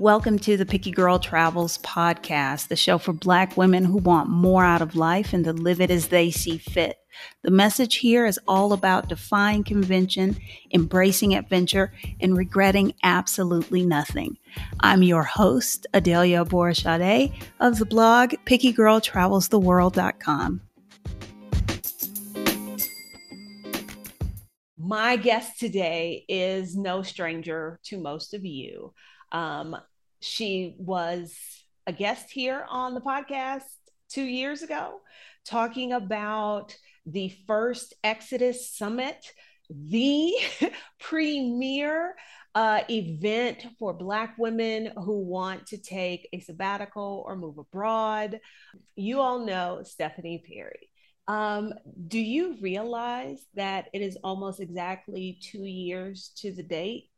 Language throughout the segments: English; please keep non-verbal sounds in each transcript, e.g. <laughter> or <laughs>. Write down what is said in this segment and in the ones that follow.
Welcome to the Picky Girl Travels podcast, the show for Black women who want more out of life and to live it as they see fit. The message here is all about defying convention, embracing adventure, and regretting absolutely nothing. I'm your host, Adelia Borishade of the blog pickygirltravelstheworld.com. My guest today is no stranger to most of you. Um, she was a guest here on the podcast two years ago, talking about the first Exodus Summit, the <laughs> premier uh, event for Black women who want to take a sabbatical or move abroad. You all know Stephanie Perry. Um, do you realize that it is almost exactly two years to the date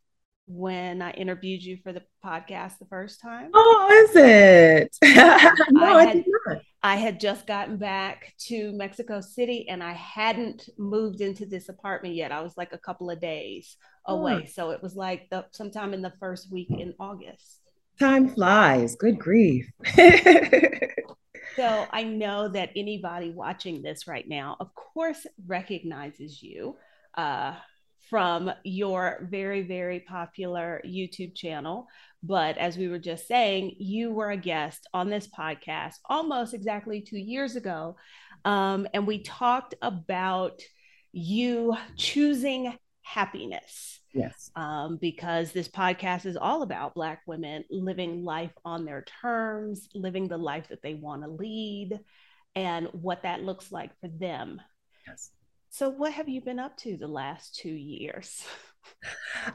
when I interviewed you for the podcast the first time. Oh, is it? <laughs> no, I, had, I had just gotten back to Mexico City and I hadn't moved into this apartment yet. I was like a couple of days away. Oh. So it was like the, sometime in the first week in August. Time flies. Good grief. <laughs> so I know that anybody watching this right now, of course, recognizes you. Uh, from your very, very popular YouTube channel. But as we were just saying, you were a guest on this podcast almost exactly two years ago. Um, and we talked about you choosing happiness. Yes. Um, because this podcast is all about Black women living life on their terms, living the life that they want to lead, and what that looks like for them. Yes. So, what have you been up to the last two years?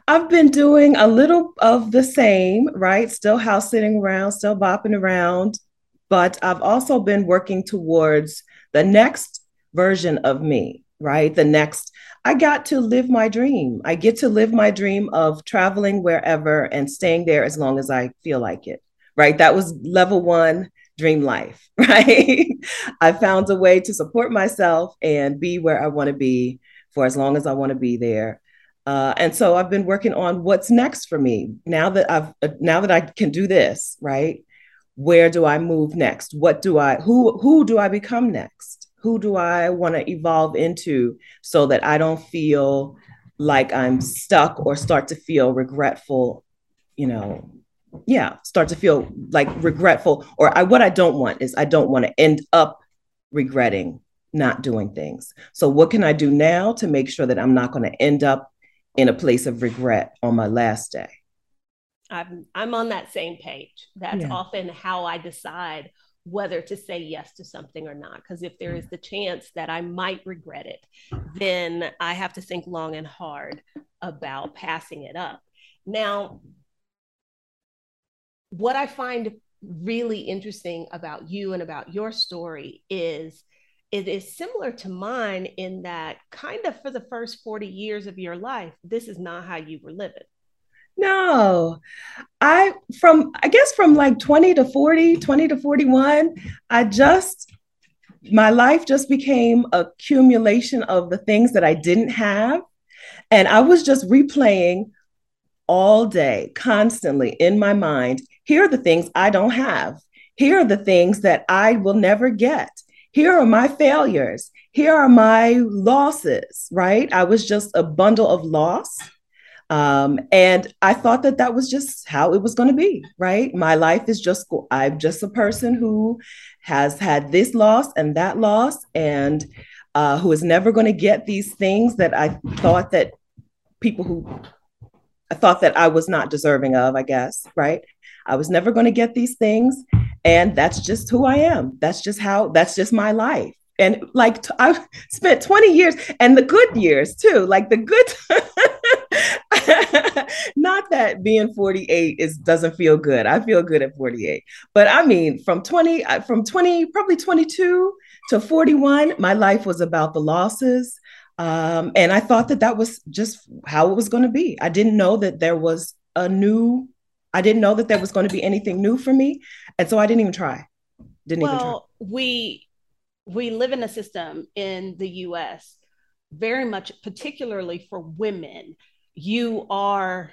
I've been doing a little of the same, right? Still house sitting around, still bopping around, but I've also been working towards the next version of me, right? The next, I got to live my dream. I get to live my dream of traveling wherever and staying there as long as I feel like it, right? That was level one dream life, <laughs> right? I found a way to support myself and be where I want to be for as long as I want to be there. Uh, and so I've been working on what's next for me now that I've uh, now that I can do this, right? Where do I move next? What do I who who do I become next? Who do I want to evolve into so that I don't feel like I'm stuck or start to feel regretful, you know, yeah start to feel like regretful or I, what i don't want is i don't want to end up regretting not doing things. So what can i do now to make sure that i'm not going to end up in a place of regret on my last day? I'm i'm on that same page. That's yeah. often how i decide whether to say yes to something or not because if there is the chance that i might regret it then i have to think long and hard about passing it up. Now what I find really interesting about you and about your story is it is similar to mine in that kind of for the first 40 years of your life this is not how you were living. No. I from i guess from like 20 to 40 20 to 41 i just my life just became accumulation of the things that i didn't have. And i was just replaying all day constantly in my mind here are the things I don't have. Here are the things that I will never get. Here are my failures. Here are my losses, right? I was just a bundle of loss. Um, and I thought that that was just how it was going to be, right? My life is just, I'm just a person who has had this loss and that loss and uh, who is never going to get these things that I thought that people who I thought that I was not deserving of, I guess, right? I was never going to get these things. And that's just who I am. That's just how, that's just my life. And like t- I've spent 20 years and the good years too, like the good. <laughs> Not that being 48 is doesn't feel good. I feel good at 48. But I mean, from 20, uh, from 20, probably 22 to 41, my life was about the losses. Um, and I thought that that was just how it was going to be. I didn't know that there was a new I didn't know that there was going to be anything new for me, and so I didn't even try. Didn't well, even try. we we live in a system in the U.S. very much, particularly for women. You are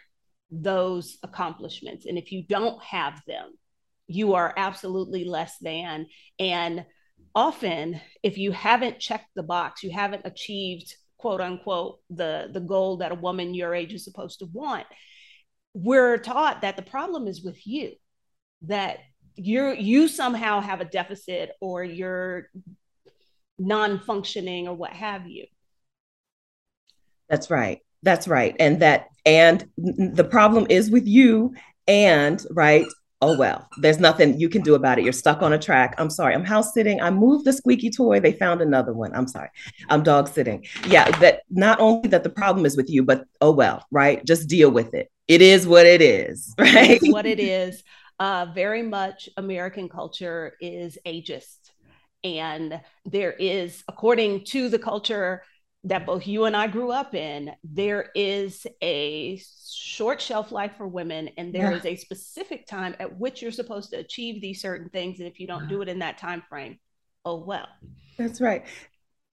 those accomplishments. And if you don't have them, you are absolutely less than. And often, if you haven't checked the box, you haven't achieved quote unquote the the goal that a woman your age is supposed to want we're taught that the problem is with you that you're you somehow have a deficit or you're non-functioning or what have you. That's right. That's right. And that and the problem is with you and right oh well there's nothing you can do about it. You're stuck on a track. I'm sorry. I'm house sitting. I moved the squeaky toy. They found another one. I'm sorry. I'm dog sitting. Yeah that not only that the problem is with you but oh well right? Just deal with it. It is what it is right <laughs> it is what it is. Uh, very much american culture is ageist. And there is according to the culture that both you and I grew up in, there is a short shelf life for women, and there yeah. is a specific time at which you're supposed to achieve these certain things. And if you don't do it in that time frame, oh well. That's right.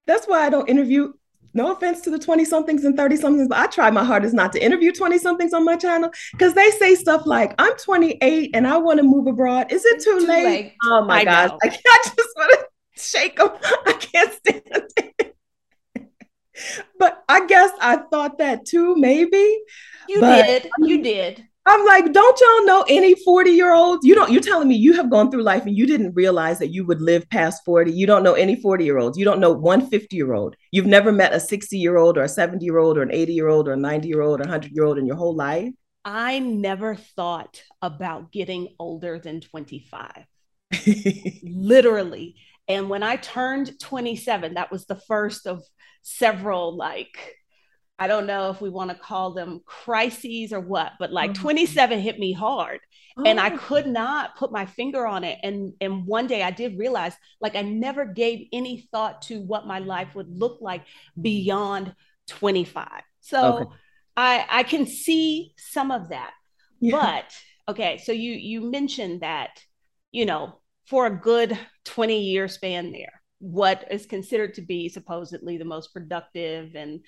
That's why I don't interview. No offense to the 20 somethings and 30 somethings, but I try my hardest not to interview 20 somethings on my channel because they say stuff like, I'm 28 and I want to move abroad. Is it too, too late? late? Oh my I gosh. Know. I, <laughs> I just want to shake them. I can't stand it but I guess I thought that too, maybe. You but, did. You did. I'm like, don't y'all know any 40 year olds? You don't, you're telling me you have gone through life and you didn't realize that you would live past 40. You don't know any 40 year olds. You don't know one 50 year old. You've never met a 60 year old or a 70 year old or an 80 year old or a 90 year old or a 100 year old in your whole life. I never thought about getting older than 25. <laughs> Literally. And when I turned 27, that was the first of several like I don't know if we want to call them crises or what, but like mm-hmm. 27 hit me hard. Oh. And I oh. could not put my finger on it. And, and one day I did realize like I never gave any thought to what my life would look like beyond 25. So okay. I I can see some of that. Yeah. But okay, so you you mentioned that, you know, for a good 20 year span there what is considered to be supposedly the most productive and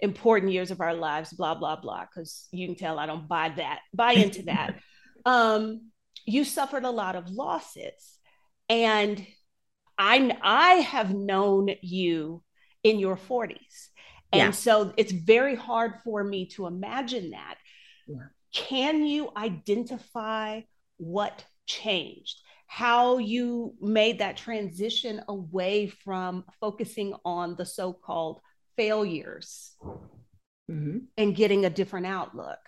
important years of our lives blah blah blah because you can tell i don't buy that buy into that <laughs> um you suffered a lot of losses and i i have known you in your 40s and yeah. so it's very hard for me to imagine that yeah. can you identify what changed how you made that transition away from focusing on the so-called failures mm-hmm. and getting a different outlook.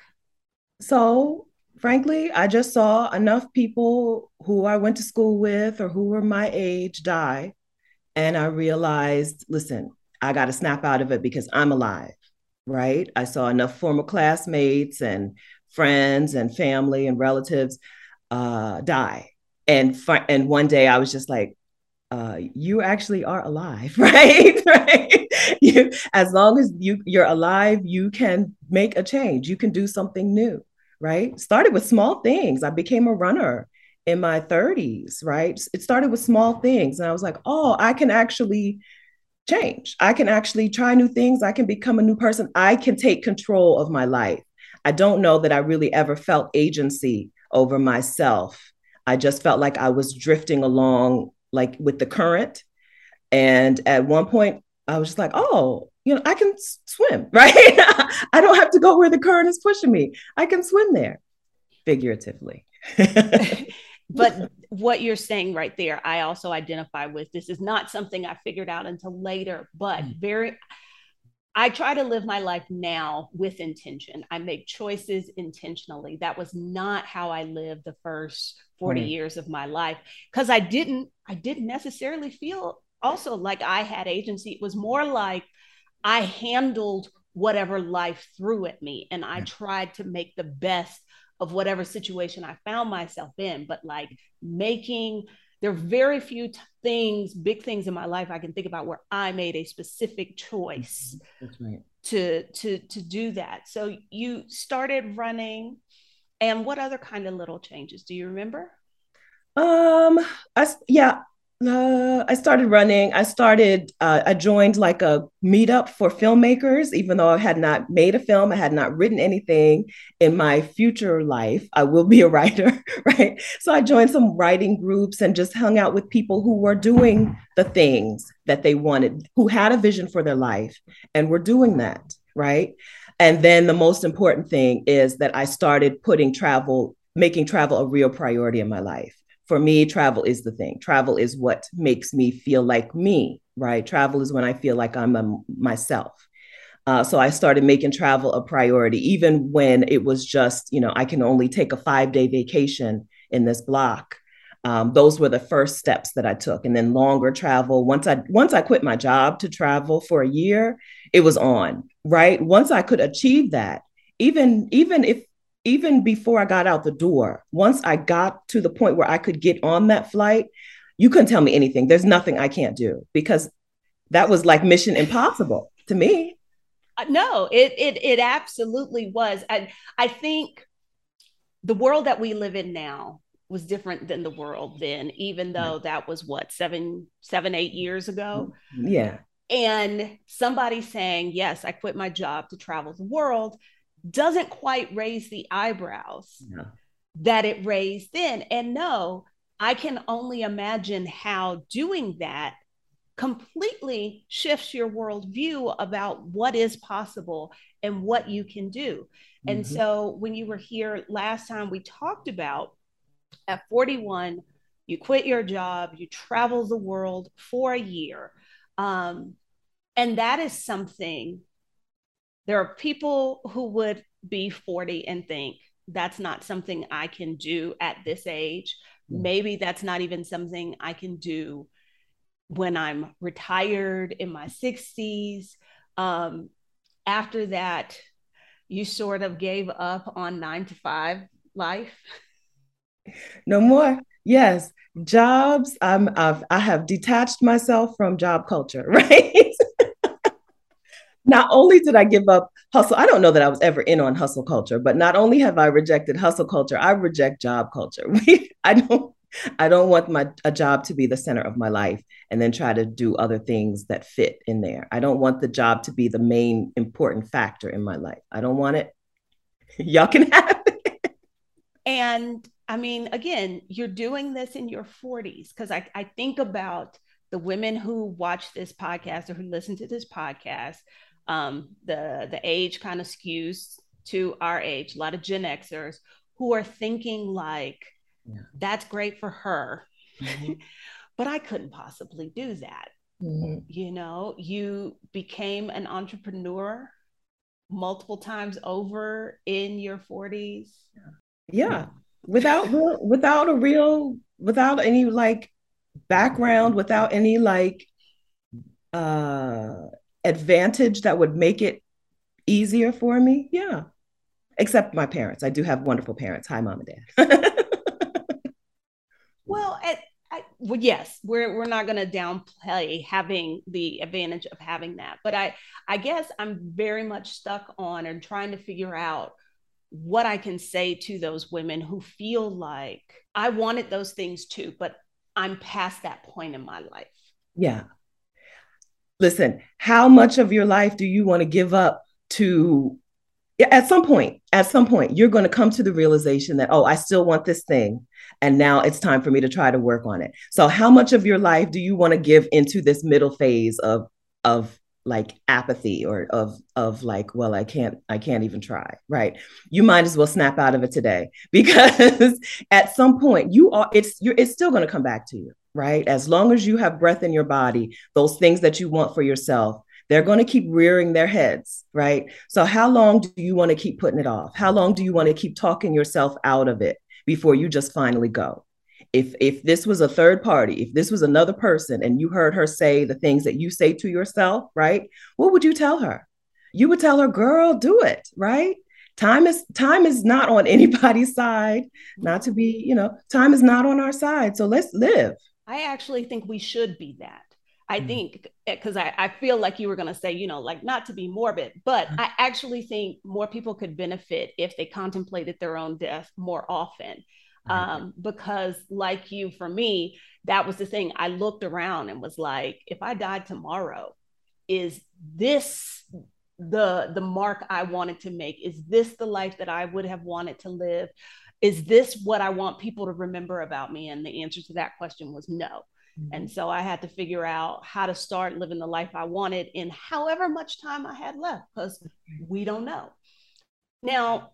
So frankly i just saw enough people who i went to school with or who were my age die and i realized listen i got to snap out of it because i'm alive right? I saw enough former classmates and friends and family and relatives uh, die and and one day I was just like, uh, you actually are alive, <laughs> right? <laughs> right? You, as long as you you're alive, you can make a change. You can do something new, right? Started with small things. I became a runner in my 30s, right? It started with small things, and I was like, oh, I can actually change. I can actually try new things. I can become a new person. I can take control of my life. I don't know that I really ever felt agency over myself I just felt like I was drifting along like with the current. And at one point, I was just like, oh, you know, I can swim, <laughs> right? I don't have to go where the current is pushing me. I can swim there, figuratively. <laughs> but what you're saying right there, I also identify with. This is not something I figured out until later, but mm. very, I try to live my life now with intention. I make choices intentionally. That was not how I lived the first 40 mm. years of my life because I didn't I didn't necessarily feel also like I had agency. It was more like I handled whatever life threw at me and I tried to make the best of whatever situation I found myself in, but like making there are very few t- things, big things in my life I can think about where I made a specific choice right. to to to do that. So you started running, and what other kind of little changes do you remember? Um, I, yeah, uh, I started running. I started, uh, I joined like a meetup for filmmakers, even though I had not made a film, I had not written anything in my future life. I will be a writer, <laughs> right? So I joined some writing groups and just hung out with people who were doing the things that they wanted, who had a vision for their life and were doing that, right? And then the most important thing is that I started putting travel, making travel a real priority in my life for me, travel is the thing. Travel is what makes me feel like me, right? Travel is when I feel like I'm a, myself. Uh, so I started making travel a priority, even when it was just, you know, I can only take a five day vacation in this block. Um, those were the first steps that I took, and then longer travel. Once I once I quit my job to travel for a year, it was on. Right. Once I could achieve that, even even if even before I got out the door, once I got to the point where I could get on that flight, you couldn't tell me anything. There's nothing I can't do because that was like mission impossible to me. Uh, no, it it it absolutely was. And I think the world that we live in now was different than the world then, even though that was what seven, seven, eight years ago. Yeah. And somebody saying, Yes, I quit my job to travel the world doesn't quite raise the eyebrows yeah. that it raised then. And no, I can only imagine how doing that completely shifts your worldview about what is possible and what you can do. Mm-hmm. And so when you were here last time, we talked about at 41, you quit your job, you travel the world for a year. Um, and that is something there are people who would be 40 and think that's not something I can do at this age. Mm. Maybe that's not even something I can do when I'm retired in my 60s. Um, after that, you sort of gave up on nine to five life. No more. Yes, jobs. I'm. I've, I have detached myself from job culture. <laughs> Right not only did I give up hustle, I don't know that I was ever in on hustle culture, but not only have I rejected hustle culture, I reject job culture. <laughs> I don't I don't want my a job to be the center of my life and then try to do other things that fit in there. I don't want the job to be the main important factor in my life. I don't want it. <laughs> Y'all can have it. And I mean, again, you're doing this in your 40s because I, I think about the women who watch this podcast or who listen to this podcast um, the the age kind of skews to our age. A lot of Gen Xers who are thinking like, yeah. "That's great for her," mm-hmm. <laughs> but I couldn't possibly do that. Mm-hmm. You know, you became an entrepreneur multiple times over in your 40s. Yeah. Without without a real without any like background, without any like uh advantage that would make it easier for me? Yeah. Except my parents. I do have wonderful parents. Hi, mom and dad. <laughs> well, at, I, well, yes, we're we're not going to downplay having the advantage of having that, but I I guess I'm very much stuck on and trying to figure out what I can say to those women who feel like I wanted those things too, but I'm past that point in my life. Yeah listen, how much of your life do you want to give up to at some point, at some point, you're going to come to the realization that, oh, I still want this thing. And now it's time for me to try to work on it. So, how much of your life do you want to give into this middle phase of, of like apathy or of of like well i can't i can't even try right you might as well snap out of it today <laughs> because at some point you are it's you're it's still going to come back to you right? As long as you have breath in your body, those things that you want for yourself, they're going to keep rearing their heads, right? So, how long do you want to keep putting it off? How long do you want to keep talking yourself out of it before you just finally go? If if this was a third party, if this was another person and you heard her say the things that you say to yourself, right? What would you tell her? You would tell her, "Girl, do it," right? Time is time is not on <laughs> anybody's side. Not to be, you know, time is not on our side. So let's live. I actually think we should be that. I mm think because I, I feel like you were going to say, you know, like not to be morbid, but mm I actually think more people could benefit if they contemplated their own death more often. Um, because, like you, for me, that was the thing. I looked around and was like, if I died tomorrow, is this the the mark I wanted to make? Is this the life that I would have wanted to live? Is this what I want people to remember about me? And the answer to that question was no. Mm-hmm. And so I had to figure out how to start living the life I wanted in however much time I had left, because we don't know. Now,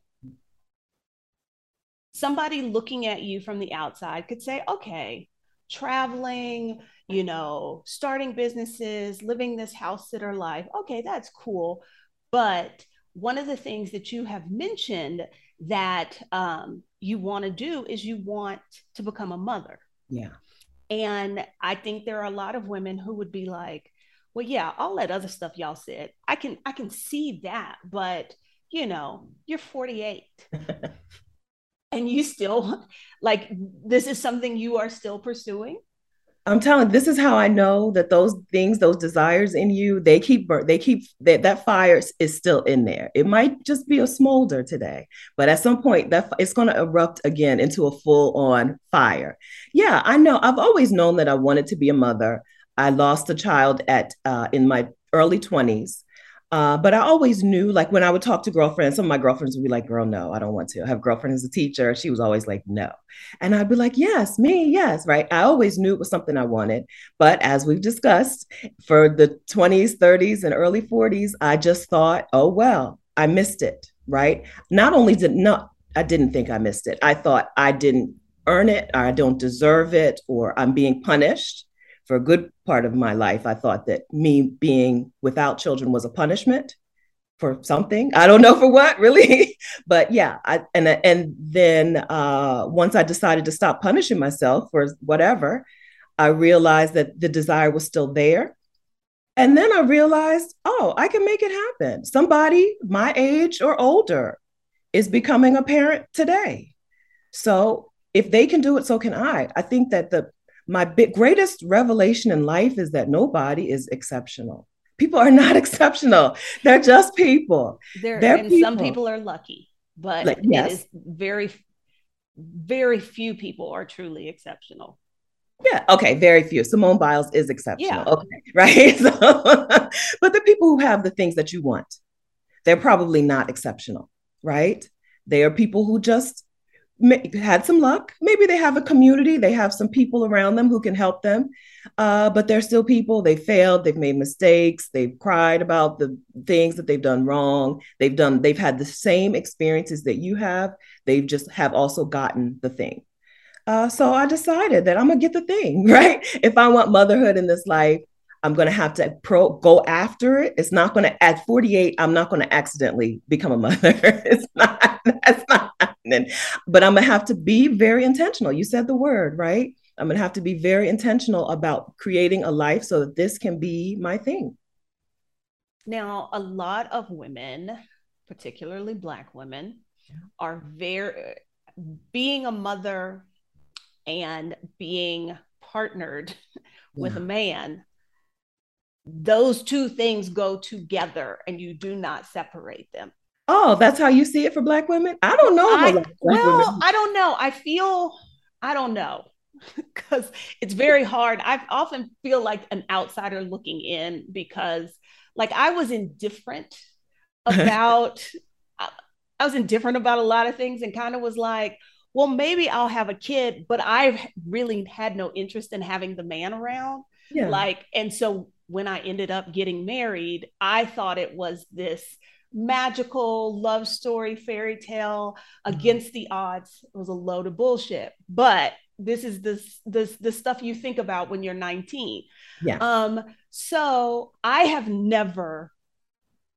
somebody looking at you from the outside could say, okay, traveling, you know, starting businesses, living this house sitter life. Okay, that's cool. But one of the things that you have mentioned that um, you want to do is you want to become a mother. Yeah. And I think there are a lot of women who would be like, well, yeah, all that other stuff y'all said. I can I can see that, but you know, you're 48. <laughs> and you still like this is something you are still pursuing i'm telling this is how i know that those things those desires in you they keep they keep that that fire is still in there. It might just be a smolder today but at some point that it's going to erupt again into a full on fire. Yeah i know i've always known that i wanted to be a mother. I lost a child at uh, in my early 20s uh, but I always knew, like when I would talk to girlfriends, some of my girlfriends would be like, girl, no, I don't want to. I have a girlfriend as a teacher. She was always like, no. And I'd be like, yes, me, yes, right. I always knew it was something I wanted. But as we've discussed, for the 20s, 30s, and early 40s, I just thought, oh, well, I missed it, right? Not only did not, I didn't think I missed it. I thought I didn't earn it, or I don't deserve it, or I'm being punished for a good part of my life, I thought that me being without children was a punishment for something. I don't know for what really, <laughs> but yeah. I, and and then uh, once I decided to stop punishing myself for whatever, I realized that the desire was still there. And then I realized, oh, I can make it happen. Somebody my age or older is becoming a parent today. So if they can do it, so can I. I think that the my big, greatest revelation in life is that nobody is exceptional. People are not <laughs> exceptional. They're just people. They're, They're and people. some people are lucky, but like, yes. it is very, very few people are truly exceptional. Yeah. Okay. Very few. Simone Biles is exceptional. Yeah. Okay. <laughs> Right. So, <laughs> but the people who have the things that you want, they're probably not exceptional. Right. They are people who just had some luck. Maybe they have a community, they have some people around them who can help them. Uh, but they're still people. They failed. They've made mistakes. They've cried about the things that they've done wrong. They've done. They've had the same experiences that you have. They've just have also gotten the thing. Uh, so I decided that I'm gonna get the thing <laughs> right. If I want motherhood in this life, I'm to have to pro go after it. It's not to at 48. I'm not to accidentally become a mother. <laughs> it's not. That's not happening. But I'm to have to be very intentional. You said the word right. I'm to have to be very intentional about creating a life so that this can be my thing. Now, a lot of women, particularly Black women, are very being a mother and being partnered yeah. <laughs> with a man those two things go together and you do not separate them. Oh, that's how you see it for black women? I don't know. I, well, women. I don't know. I feel I don't know <laughs> because it's very hard. I often feel like an outsider looking in because like I was indifferent <laughs> about I was indifferent about a lot of things and kind of was like, well, maybe I'll have a kid, but I've really had no interest in having the man around. Yeah. Like, and so when I ended up getting married, I thought it was this magical love story fairy tale mm-hmm. against the odds. It was a load of bullshit. But this is this this the stuff you think about when you're 19. Yeah. Um, so I have never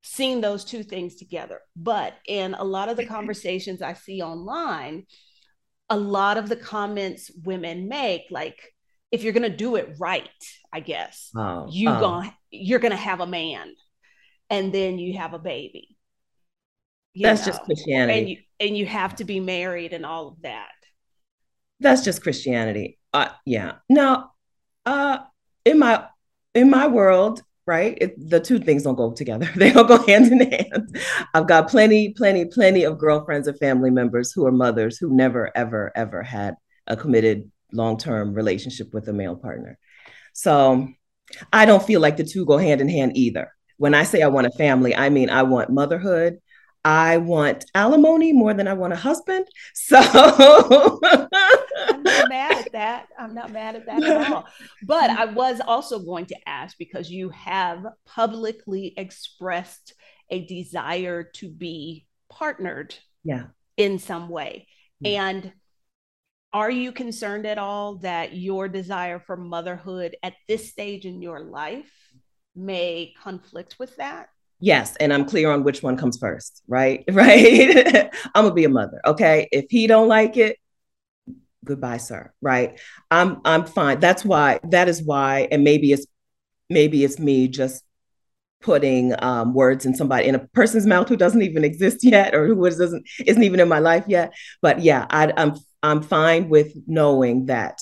seen those two things together. But in a lot of the conversations I see online, a lot of the comments women make, like, if you're gonna do it right, I guess oh, you oh. gonna you're gonna have a man, and then you have a baby. That's know? just Christianity, and you and you have to be married and all of that. That's just Christianity. Uh, yeah. Now, uh, in my in my world, right? It, the two things don't go together. <laughs> They don't go hand in hand. I've got plenty, plenty, plenty of girlfriends and family members who are mothers who never, ever, ever had a committed long-term relationship with a male partner. So I don't feel like the two go hand in hand either. When I say I want a family, I mean I want motherhood. I want alimony more than I want a husband. <laughs> So I'm not mad at that. I'm not mad at that at <laughs> all. But I was also going to ask because you have publicly expressed a desire to be partnered yeah. in some way. And are you concerned at all that your desire for motherhood at this stage in your life may conflict with that? Yes, and I'm clear on which one comes first, right? <laughs> Right. I'm gonna be a mother. Okay. If he don't like it, goodbye, sir. Right. I'm I'm fine. That's why that is why, and maybe it's maybe it's me just putting um, words in somebody in a person's mouth who doesn't even exist yet or who doesn't isn't even in my life yet. But yeah, I, I'm I'm fine with knowing that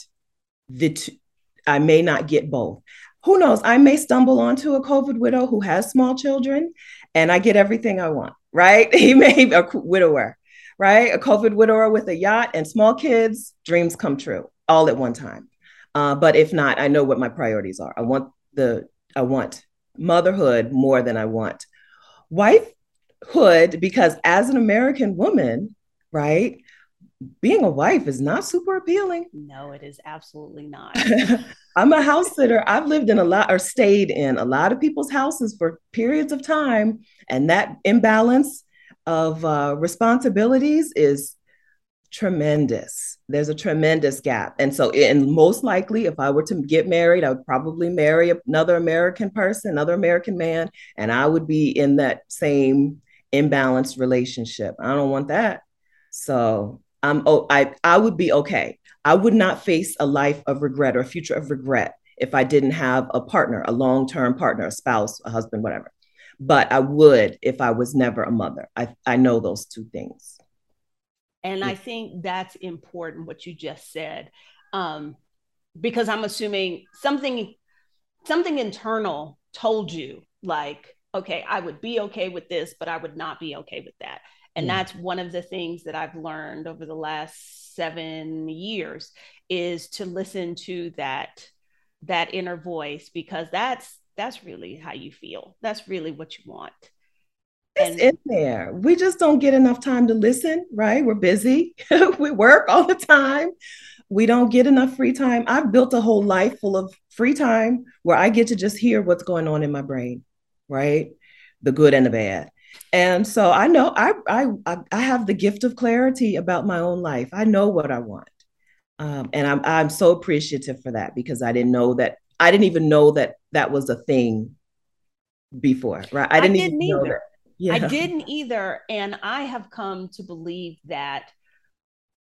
the t- I may not get both. Who knows? I may stumble onto a COVID widow who has small children and I get everything I want, right? <laughs> He may be a widower, right? A COVID widower with a yacht and small kids, dreams come true all at one time. Uh, but if not, I know what my priorities are. I want the I want motherhood more than I want wifehood because as an American woman, right? Being a wife is not super appealing. No, it is absolutely not. <laughs> I'm a house sitter. I've lived in a lot or stayed in a lot of people's houses for periods of time. And that imbalance of uh, responsibilities is tremendous. There's a tremendous gap. And so, and most likely, if I were to get married, I would probably marry another American person, another American man, and I would be in that same imbalanced relationship. I don't want that. So I'm oh, I I would be okay. I would not face a life of regret or a future of regret if I didn't have a partner, a long-term partner, a spouse, a husband, whatever. But I would if I was never a mother. I I know those two things. And I think that's important what you just said. Um, because I'm assuming something something internal told you like, okay, I would be okay with this, but I would not be okay with that and yeah. that's one of the things that i've learned over the last seven years is to listen to that that inner voice because that's that's really how you feel. That's really what you want. It's and, in there. We just don't get enough time to listen right? We're busy. <laughs> We work all the time. We don't get enough free time. I've built a whole life full of free time where i get to just hear what's going on in my brain right? The good and the bad and so I know I, I I have the gift of clarity about my own life. I know what I want, um, and I'm I'm so appreciative for that because I didn't know that I didn't even know that that was a thing before. Right? I didn't, I didn't either. Yeah. I didn't either, and I have come to believe that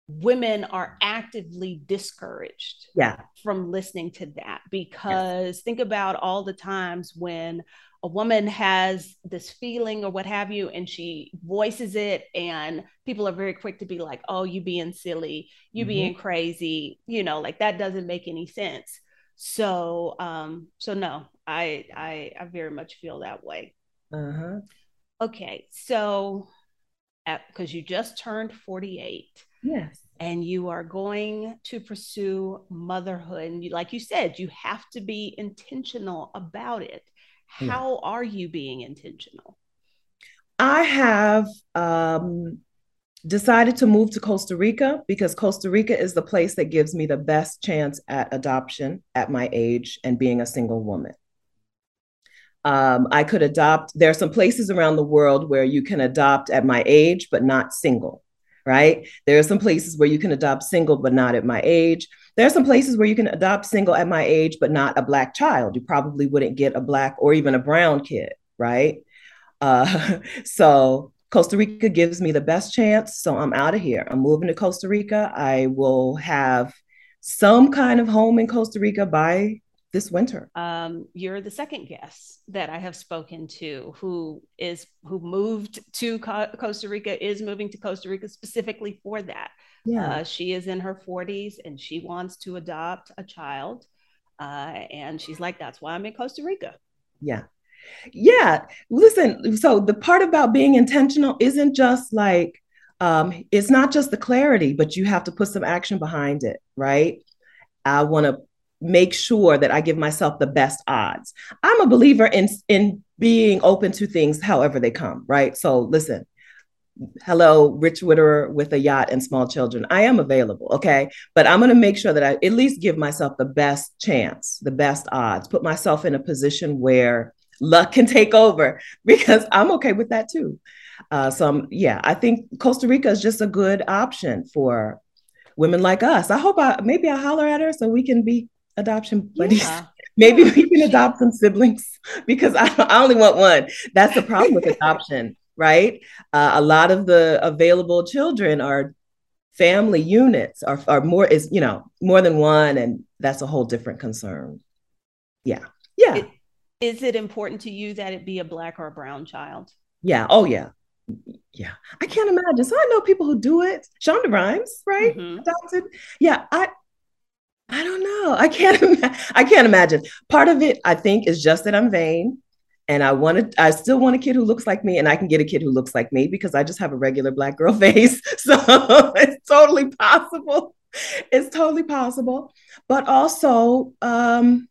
women are actively discouraged yeah. from listening to that because yes. think about all the times when a woman has this feeling or what have you and she voices it and people are very quick to be like oh you being silly you mm-hmm. being crazy you know like that doesn't make any sense so um so no i i, I very much feel that way uh-huh. okay so because you just turned 48 yes and you are going to pursue motherhood and you, like you said you have to be intentional about it how yeah. are you being intentional? I have um, decided to move to Costa Rica because Costa Rica is the place that gives me the best chance at adoption at my age and being a single woman. Um, I could adopt, there are some places around the world where you can adopt at my age, but not single, right? There are some places where you can adopt single, but not at my age. There are some places where you can adopt single at my age, but not a Black child. You probably wouldn't get a Black or even a brown kid, right? Uh, <laughs> so Costa Rica gives me the best chance. So I'm out of here. I'm moving to Costa Rica. I will have some kind of home in Costa Rica by this winter. Um, you're the second guest that I have spoken to who is who moved to Co- Costa Rica is moving to Costa Rica specifically for that. Yeah. Uh, she is in her 40s and she wants to adopt a child. Uh, and she's like, that's why I'm in Costa Rica. Yeah. Yeah. Listen, so the part about being intentional isn't just like, um, it's not just the clarity, but you have to put some action behind it, right? I want to make sure that I give myself the best odds. I'm a believer in in being open to things however they come, right? So listen, hello, Rich Whitterer with a yacht and small children. I am available, okay? But I'm going to make sure that I at least give myself the best chance, the best odds, put myself in a position where luck can take over <laughs> because I'm okay with that too. Uh, so I'm, yeah, I think Costa Rica is just a good option for women like us. I hope I maybe I'll holler at her so we can be adoption buddies. Yeah. <laughs> maybe we can adopt some siblings <laughs> because I, I only want one. That's the problem with adoption, right? Uh, a lot of the available children are family units are, are more is you know more than one and that's a whole different concern yeah yeah it, is it important to you that it be a black or a brown child yeah oh yeah yeah, I can't imagine. So I know people who do it. Shonda Rhimes, right? Mm-hmm. Adopted. Yeah, I I don't know. I can't <laughs> I can't imagine. Part of it, I think, is just that I'm vain. And I want to, I still want a kid who looks like me, and I can get a kid who looks like me because I just have a regular black girl <laughs> face. So <laughs> it's totally possible. It's totally possible. But also, um,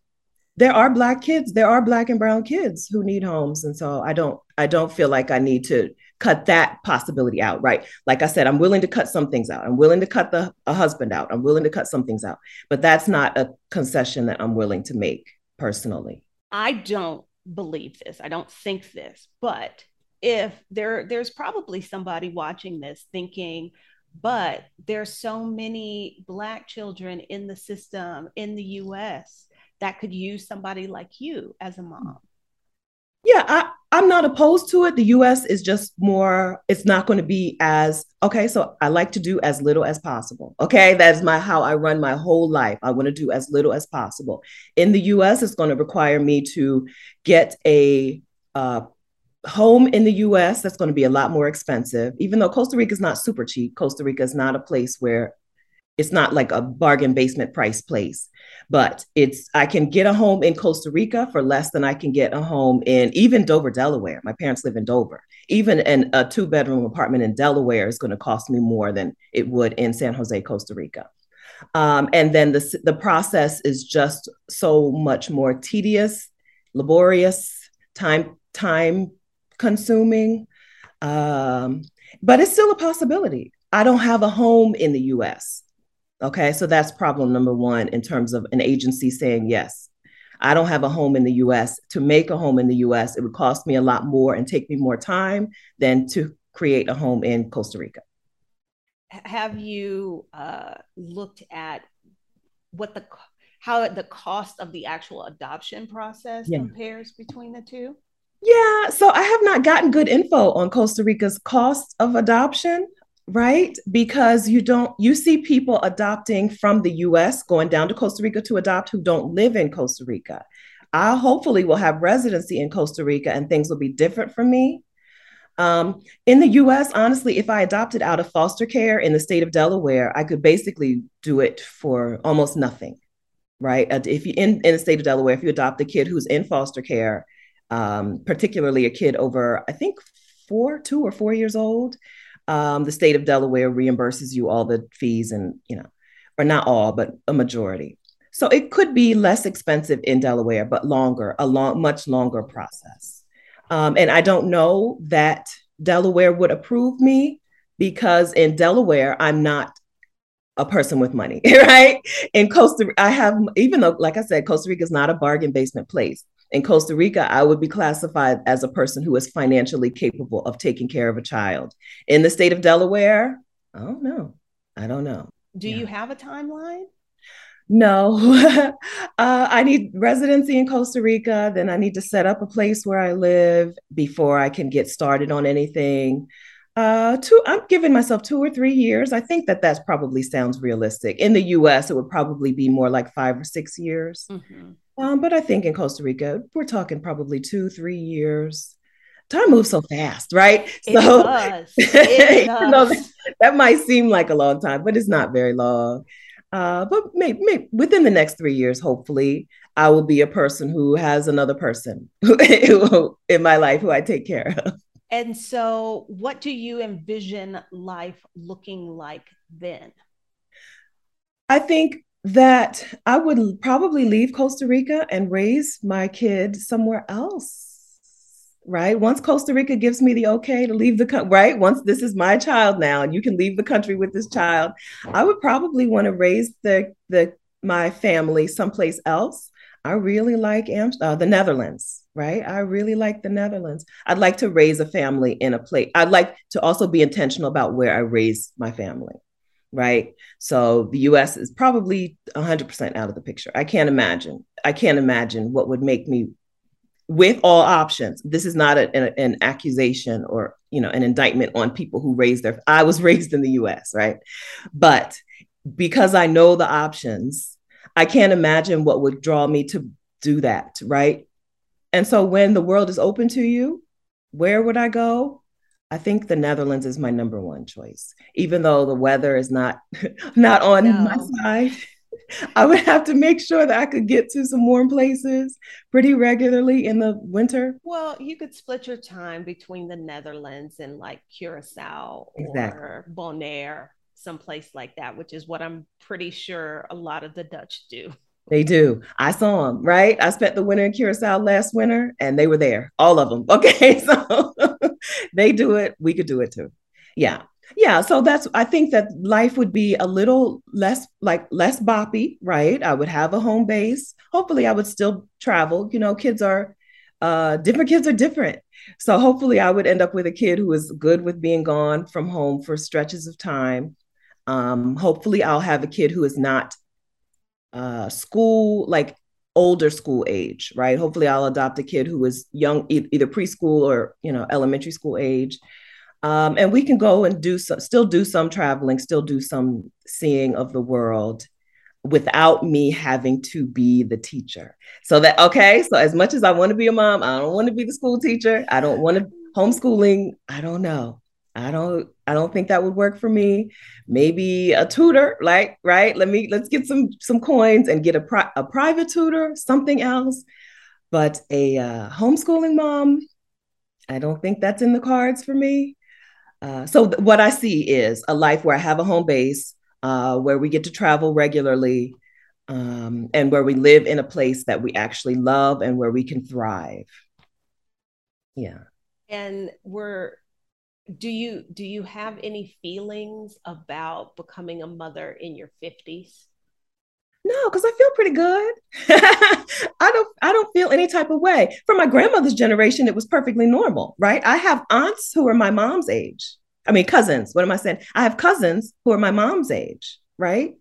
there are black kids, there are black and brown kids who need homes. And so I don't, I don't feel like I need to cut that possibility out, right? Like I said, I'm willing to cut some things out. I'm willing to cut the a husband out. I'm willing to cut some things out, but that's not a concession that I'm willing to make personally. I don't believe this. I don't think this, but if there there's probably somebody watching this thinking, but there's so many black children in the system in the US that could use somebody like you as a mom. Yeah, I, I'm not opposed to it. The US is just more, it's not going to be as okay. So I like to do as little as possible. Okay. That's my how I run my whole life. I want to do as little as possible. In the US, it's going to require me to get a uh, home in the US that's going to be a lot more expensive. Even though Costa Rica is not super cheap, Costa Rica is not a place where it's not like a bargain basement price place but it's i can get a home in costa rica for less than i can get a home in even dover delaware. My parents live in dover. Even in a two bedroom apartment in delaware is going to cost me more than it would in san jose costa rica. Um, and then the, the process is just so much more tedious laborious time time consuming. Um, but it's still a possibility. I don't have a home in the us Okay, so that's problem number one in terms of an agency saying yes. I don't have a home in the US. To make a home in the US, it would cost me a lot more and take me more time than to create a home in Costa Rica. Have you uh, looked at what the how the cost of the actual adoption process yeah. compares between the two? Yeah, so I have not gotten good info on Costa Rica's cost of adoption right? Because you don't, you see people adopting from the US going down to Costa Rica to adopt who don't live in Costa Rica. I hopefully will have residency in Costa Rica and things will be different for me. Um, in the US, honestly, if I adopted out of foster care in the state of Delaware, I could basically do it for almost nothing, right? If you in, in the state of Delaware, if you adopt a kid who's in foster care, um, particularly a kid over, I think, four, two or four years old, um, the state of Delaware reimburses you all the fees and, you know, or not all, but a majority. So it could be less expensive in Delaware, but longer, a long, much longer process. Um, and I don't know that Delaware would approve me because in Delaware, I'm not a person with money, <laughs> right? In Costa, I have, even though, like I said, Costa Rica is not a bargain basement place in Costa Rica, I would be classified as a person who is financially capable of taking care of a child. In the state of Delaware, I don't know. I don't know. Do yeah. you have a timeline? No, <laughs> uh, I need residency in Costa Rica. Then I need to set up a place where I live before I can get started on anything. Uh, two, I'm giving myself two or three years. I think that that probably sounds realistic. In the U.S., it would probably be more like five or six years. Mm-hmm. Um, but I think in Costa Rica, we're talking probably two, three years. Time moves so fast, right? It so does. It <laughs> does. that, that might seem like a long time, but it's not very long. Uh, but maybe, maybe, within the next three years, hopefully. I will be a person who has another person <laughs> in my life who I take care of. And so, what do you envision life looking like then? I think that I would probably leave Costa Rica and raise my kid somewhere else. Right. Once Costa Rica gives me the okay to leave the country, right? Once this is my child now, and you can leave the country with this child, I would probably want to raise the the my family someplace else. I really like Am- uh, the Netherlands, right? I really like the Netherlands. I'd like to raise a family in a place. I'd like to also be intentional about where I raise my family, right? So the US is probably 100% out of the picture. I can't imagine. I can't imagine what would make me with all options. This is not a, an, an accusation or, you know, an indictment on people who raised their I was <laughs> raised in the US, right? But because I know the options, I can't imagine what would draw me to do that, right? And so when the world is open to you, where would I go? I think the Netherlands is my number one choice, even though the weather is not <laughs> not on no. my side. <laughs> I would have to make sure that I could get to some warm places pretty regularly in the winter. Well, you could split your time between the Netherlands and like Curacao exactly. or Bonaire someplace like that, which is what I'm pretty sure a lot of the Dutch do. They do. I saw them, right? I spent the winter in Curacao last winter and they were there, all of them. <laughs> Okay. So they do it. We could do it too. Yeah. Yeah. So that's, I think that life would be a little less, like less boppy, right? I would have a home base. Hopefully, I would still travel. You know, kids are, uh, different kids are different. So hopefully, I would end up with a kid who is good with being gone from home for stretches of time um, hopefully, I'll have a kid who is not uh, school, like older school age, right? Hopefully, I'll adopt a kid who is young, e- either preschool or you know elementary school age, um, and we can go and do some, still do some traveling, still do some seeing of the world without me having to be the teacher. So that okay, so as much as I want to be a mom, I don't want to be the school teacher. I don't want to homeschooling. I don't know. I don't I don't think that would work for me. Maybe a tutor, like right? Let me let's get some some coins and get a pri- a private tutor, something else. But a uh, homeschooling mom, I don't think that's in the cards for me. Uh, so th- what I see is a life where I have a home base, uh, where we get to travel regularly, um, and where we live in a place that we actually love and where we can thrive. Yeah. And we're do you do you have any feelings about becoming a mother in your 50s no because i feel pretty good. <laughs> I don't i don't feel any type of way. For my grandmother's generation it was perfectly normal right? I have aunts who are my mom's age. I mean cousins what am i saying? I have cousins who are my mom's age right?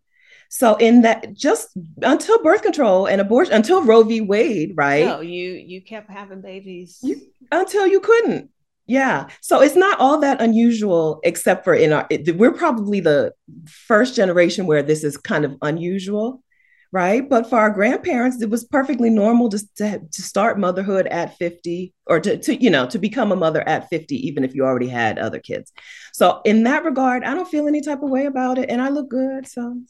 So in that just until birth control and abortion until roe v. Wade right? No you you kept having babies. You, until you couldn't yeah. So it's not all that unusual, except for in our, it, we're probably the first generation where this is kind of unusual right? But for our grandparents, it was perfectly normal to, to, to start motherhood at 50 or to, to, you know, to become a mother at 50, even if you already had other kids. So in that regard, I don't feel any type of way about it. And I look good. So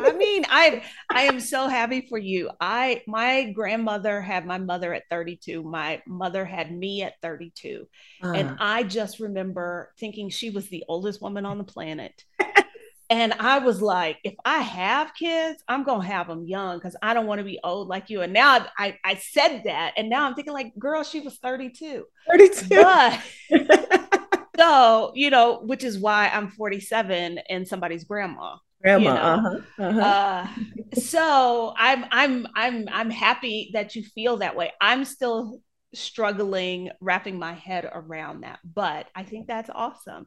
I mean, I I am so happy for you. I my grandmother had my mother at 32. My mother had me at 32. Uh. And I just remember thinking she was the oldest woman on the planet. <laughs> And I was like, if I have kids, I'm gonna have them young because I don't want to be old like you. And now I, I said that, and now I'm thinking like, girl, she was 32. 32. But, <laughs> so you know, which is why I'm 47 and somebody's grandma. Grandma. You know? uh-huh, uh-huh. Uh, so I'm I'm I'm I'm happy that you feel that way. I'm still struggling wrapping my head around that, but I think that's awesome.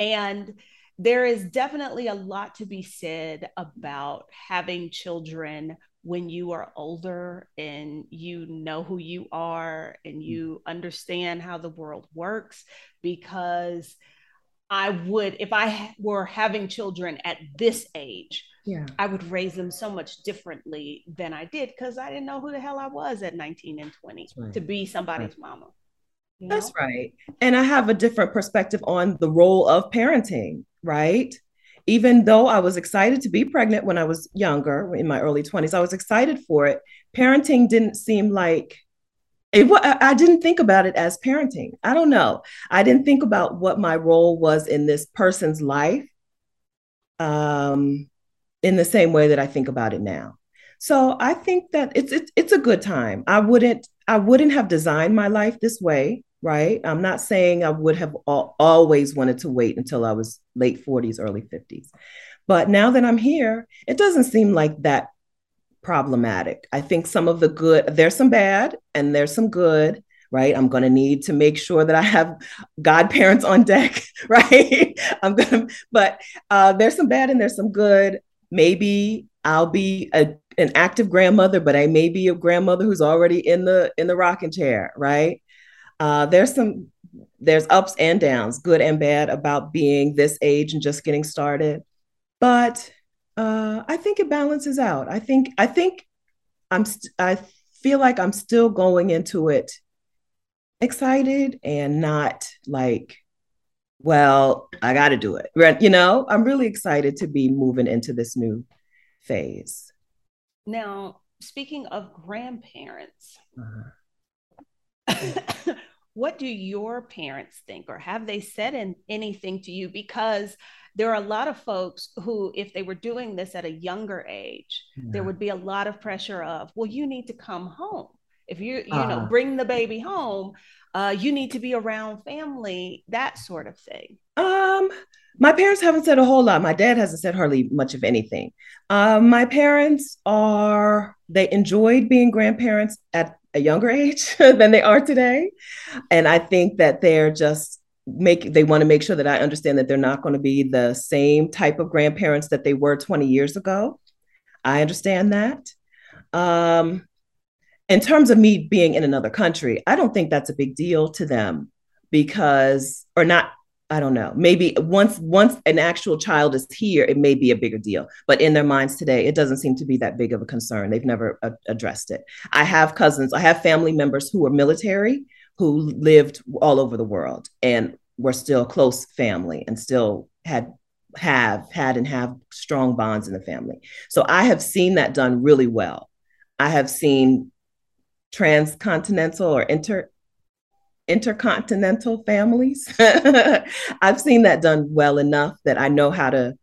And there is definitely a lot to be said about having children when you are older and you know who you are and hmm. you understand how the world works because I would, if I were having children at this age, yeah. I would raise them so much differently than I did because I didn't know who the hell I was at 19 and 20 right. to be somebody's right. mama. That's right. And I have a different perspective on the role of parenting, right? Even though I was excited to be pregnant when I was younger, in my early 20s, I was excited for it parenting didn't seem like it, I didn't think about it as parenting. I don't know. I didn't think about what my role was in this person's life um, in the same way that I think about it now. So I think that it's, it's it's a good time. I wouldn't I wouldn't have designed my life this way, right? I'm not saying I would have al- always wanted to wait until I was late 40s, early 50s. But now that I'm here, it doesn't seem like that problematic. I think some of the good, there's some bad and there's some good, right? I'm going to need to make sure that I have godparents on deck, <laughs> right? I'm going to, but uh, there's some bad and there's some good. Maybe I'll be a, an active grandmother, but I may be a grandmother who's already in the in the rocking chair, right? Uh, there's some there's ups and downs, good and bad, about being this age and just getting started. But uh, I think it balances out. I think I think I'm st- I feel like I'm still going into it excited and not like, well, I got to do it. You know, I'm really excited to be moving into this new phase. Now, speaking of grandparents, uh-huh. <laughs> what do your parents think, or have they said in, anything to you? Because there are a lot of folks who, if they were doing this at a younger age, yeah. there would be a lot of pressure of, well, you need to come home. If you, you uh, know, uh-huh. bring the baby home, uh, you need to be around family, that sort of thing. Um, my parents haven't said a whole lot. My dad hasn't said hardly much of anything. Um, my parents are, they enjoyed being grandparents at a younger age <laughs> than they are today. And I think that they're just make they want to make sure that I understand that they're not going to be the same type of grandparents that they were 20 years ago. I understand that. Um, in terms of me being in another country, I don't think that's a big deal to them because, or not, I don't know. Maybe once once an actual child is here, it may be a bigger deal. But in their minds today, it doesn't seem to be that big of a concern. They've never a- addressed it. I have cousins, I have family members who are military who lived all over the world and were still close family and still had have had and have strong bonds in the family. So I have seen that done really well. I have seen transcontinental or inter intercontinental families. <laughs> I've seen that done well enough that I know how to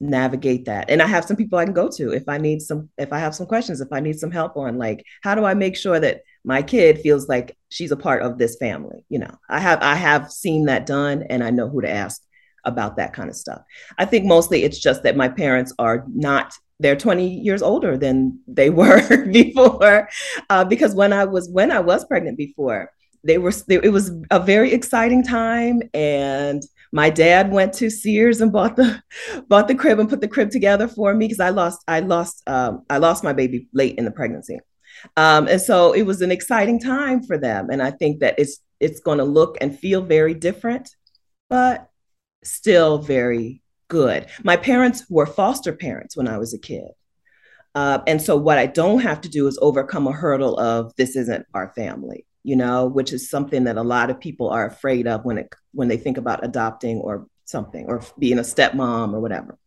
navigate that. And I have some people I can go to if I need some if I have some questions, if I need some help on like how do I make sure that my kid feels like she's a part of this family you know i have i have seen that done and i know who to ask about that kind of stuff i think mostly it's just that my parents are not they're 20 years older than they <laughs> were <laughs> before uh, because when i was when i was pregnant before they were they, it was a very exciting time and my dad went to Sears and bought the <laughs> bought the crib and put the crib together for me because I lost I lost um, I lost my baby late in the pregnancy. Um, and so it was an exciting time for them. And I think that it's it's going to look and feel very different, but still very good. My parents were foster parents when I was a kid. Uh, and so what I don't have to do is overcome a hurdle of this isn't our family, you know, which is something that a lot of people are afraid of when it when they think about adopting or something or being a stepmom or whatever.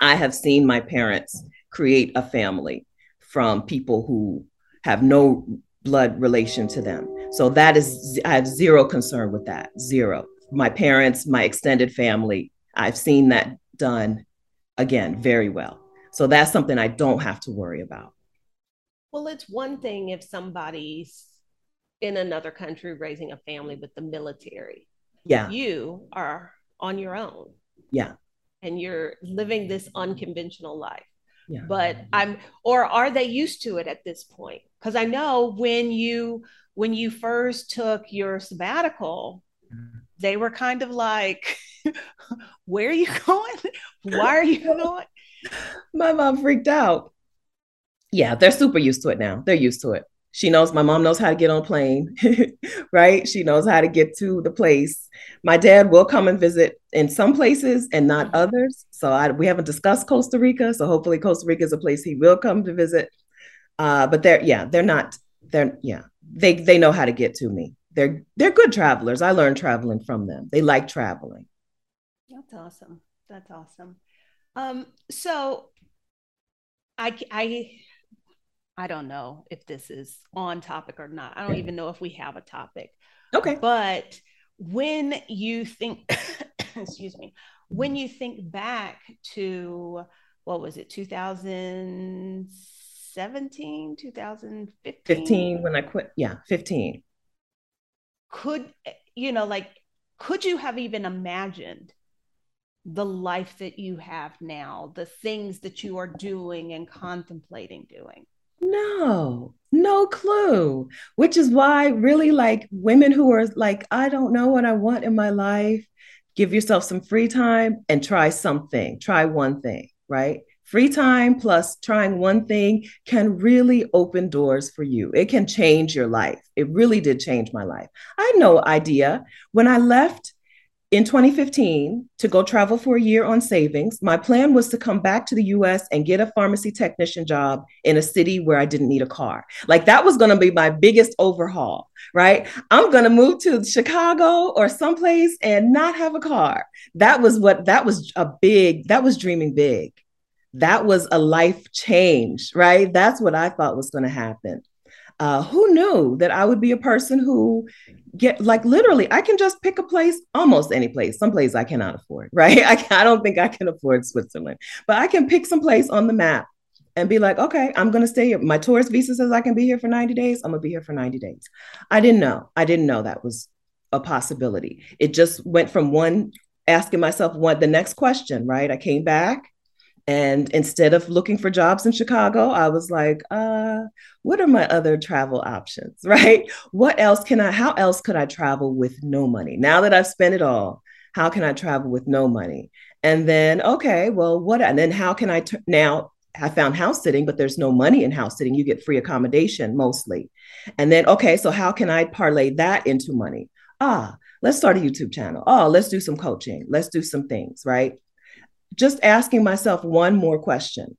I have seen my parents create a family from people who have no blood relation to them. So that is, I have zero concern with that. Zero. My parents, my extended family, I've seen that done again very well. So that's something I don't have to worry about. Well, it's one thing if somebody's in another country raising a family with the military. Yeah. You are on your own. Yeah. And you're living this unconventional life. Yeah. But I'm or are they used to it at this point? Because I know when you when you first took your sabbatical, mm-hmm. they were kind of like, <laughs> Where are you going? Why are you <laughs> going? My mom freaked out. Yeah, they're super used to it now. They're used to it. She knows my mom knows how to get on a plane, <laughs> right? She knows how to get to the place. My dad will come and visit in some places and not mm-hmm. others. So I, we haven't discussed Costa Rica. So hopefully Costa Rica is a place he will come to visit. Uh, but they're yeah, they're not. They're yeah, they they know how to get to me. They're they're good travelers. I learned traveling from them. They like traveling. That's awesome. That's awesome. Um, so I I I don't know if this is on topic or not. I don't even know if we have a topic. Okay. But when you think, <coughs> excuse me, when you think back to what was it, 2017, 2015? 15 when I quit. Yeah, 15. Could, you know, like, could you have even imagined the life that you have now, the things that you are doing and contemplating doing? No, no clue. Which is why, really, like women who are like, I don't know what I want in my life, give yourself some free time and try something, try one thing, right? Free time plus trying one thing can really open doors for you. It can change your life. It really did change my life. I had no idea. When I left in 2015 to go travel for a year on savings. My plan was to come back to the US and get a pharmacy technician job in a city where I didn't need a car. Like that was going to be my biggest overhaul, right? I'm going to move to Chicago or someplace and not have a car. That was what that was a big, that was dreaming big. That was a life change, right? That's what I thought was going to happen. Uh, who knew that I would be a person who get like literally I can just pick a place, almost any place. Some place I cannot afford, <laughs> right? I, I don't think I can afford Switzerland, but I can pick some place on the map and be like, okay, I'm gonna stay here. My tourist visa says I can be here for 90 days. I'm gonna be here for 90 days. I didn't know. I didn't know that was a possibility. It just went from one asking myself what the next question, right? I came back and instead of looking for jobs in Chicago, I was like, uh, what are my other travel options? <laughs> Right? What else can I, how else could I travel with no money? Now that I've spent it all, how can I travel with no money? And then, okay, well, what, and then how can I t- now? I found house sitting, but there's no money in house sitting. You get free accommodation mostly. And then, okay, so how can I parlay that into money? Ah, let's start a YouTube channel. Oh, let's do some coaching. Let's do some things, right? Just asking myself one more question.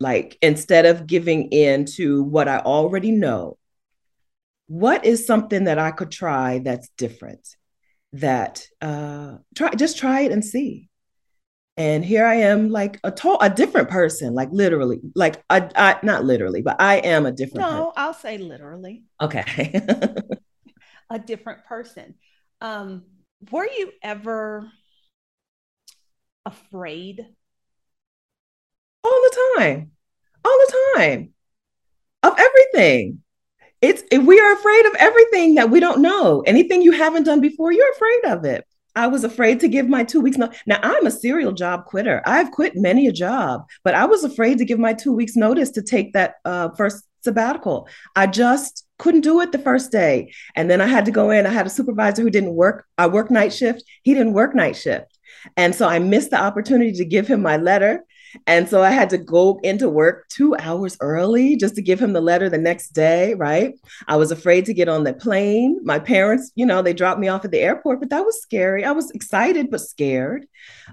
Like instead of giving in to what I already know, what is something that I could try that's different? That uh, try just try it and see. And here I am, like a to- a different person, like literally, like I, I not literally, but I am a different. No, person. I'll say literally. Okay. <laughs> a different person. Um, were you ever afraid? All the time. All the time. Of everything. It's if we are afraid of everything that we don't know. Anything you haven't done before, you're afraid of it. I was afraid to give my two weeks notice. Now I'm a serial job quitter. I've quit many a job, but I was afraid to give my two weeks notice to take that uh, first sabbatical. I just couldn't do it the first day, and then I had to go in. I had a supervisor who didn't work. I worked night shift. He didn't work night shift, and so I missed the opportunity to give him my letter. And so I had to go into work two hours early just to give him the letter the next day, right? I was afraid to get on the plane. My parents, you know, they dropped me off at the airport, but that was scary. I was excited, but scared.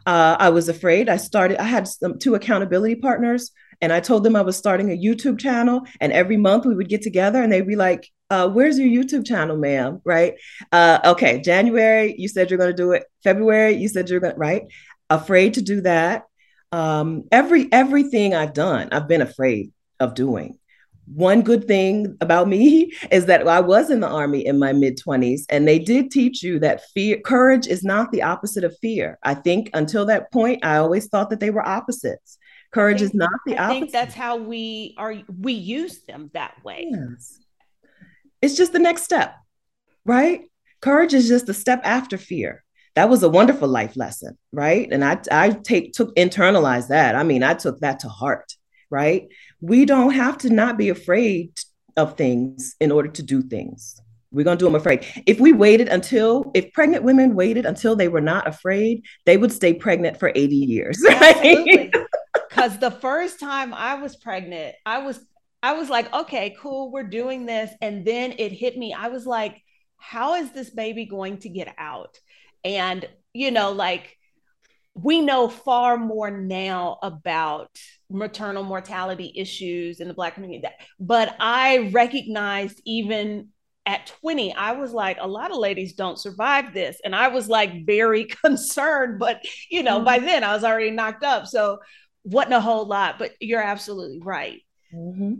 Uh, I was afraid. I started, I had some, two accountability partners, and I told them I was starting a YouTube channel. And every month we would get together and they'd be like, uh, where's your YouTube channel, ma'am? Right. Uh, okay. January, you said you're going to do it. February, you said you're going to, right. Afraid to do that. Um, every, everything I've done, I've been afraid of doing. One good thing about me <laughs> is that I was in the army in my mid 20s, and they did teach you that fear, courage is not the opposite of fear. I think until that point, I always thought that they were opposites. Courage think, is not the opposite. I think that's how we are, we use them that way. Yes it's just the next step, right? Courage is just a step after fear. That was a wonderful life lesson, right? And I I take took internalize that. I mean, I took that to heart, right? We don't have to not be afraid of things in order to do things. We're going to do them afraid. If we waited until, if pregnant women waited until they were not afraid, they would stay pregnant for 80 years. <laughs> Right? Because the first time I was pregnant, I was I was like, okay, cool, we're doing this. And then it hit me. I was like, how is this baby going to get out? And, you know, like we know far more now about maternal mortality issues in the Black community. But I recognized even at 20, I was like, a lot of ladies don't survive this. And I was like very <laughs> concerned. But, you know, mm-hmm. by then I was already knocked up. So wasn't a whole lot, but you're absolutely right. Mm-hmm.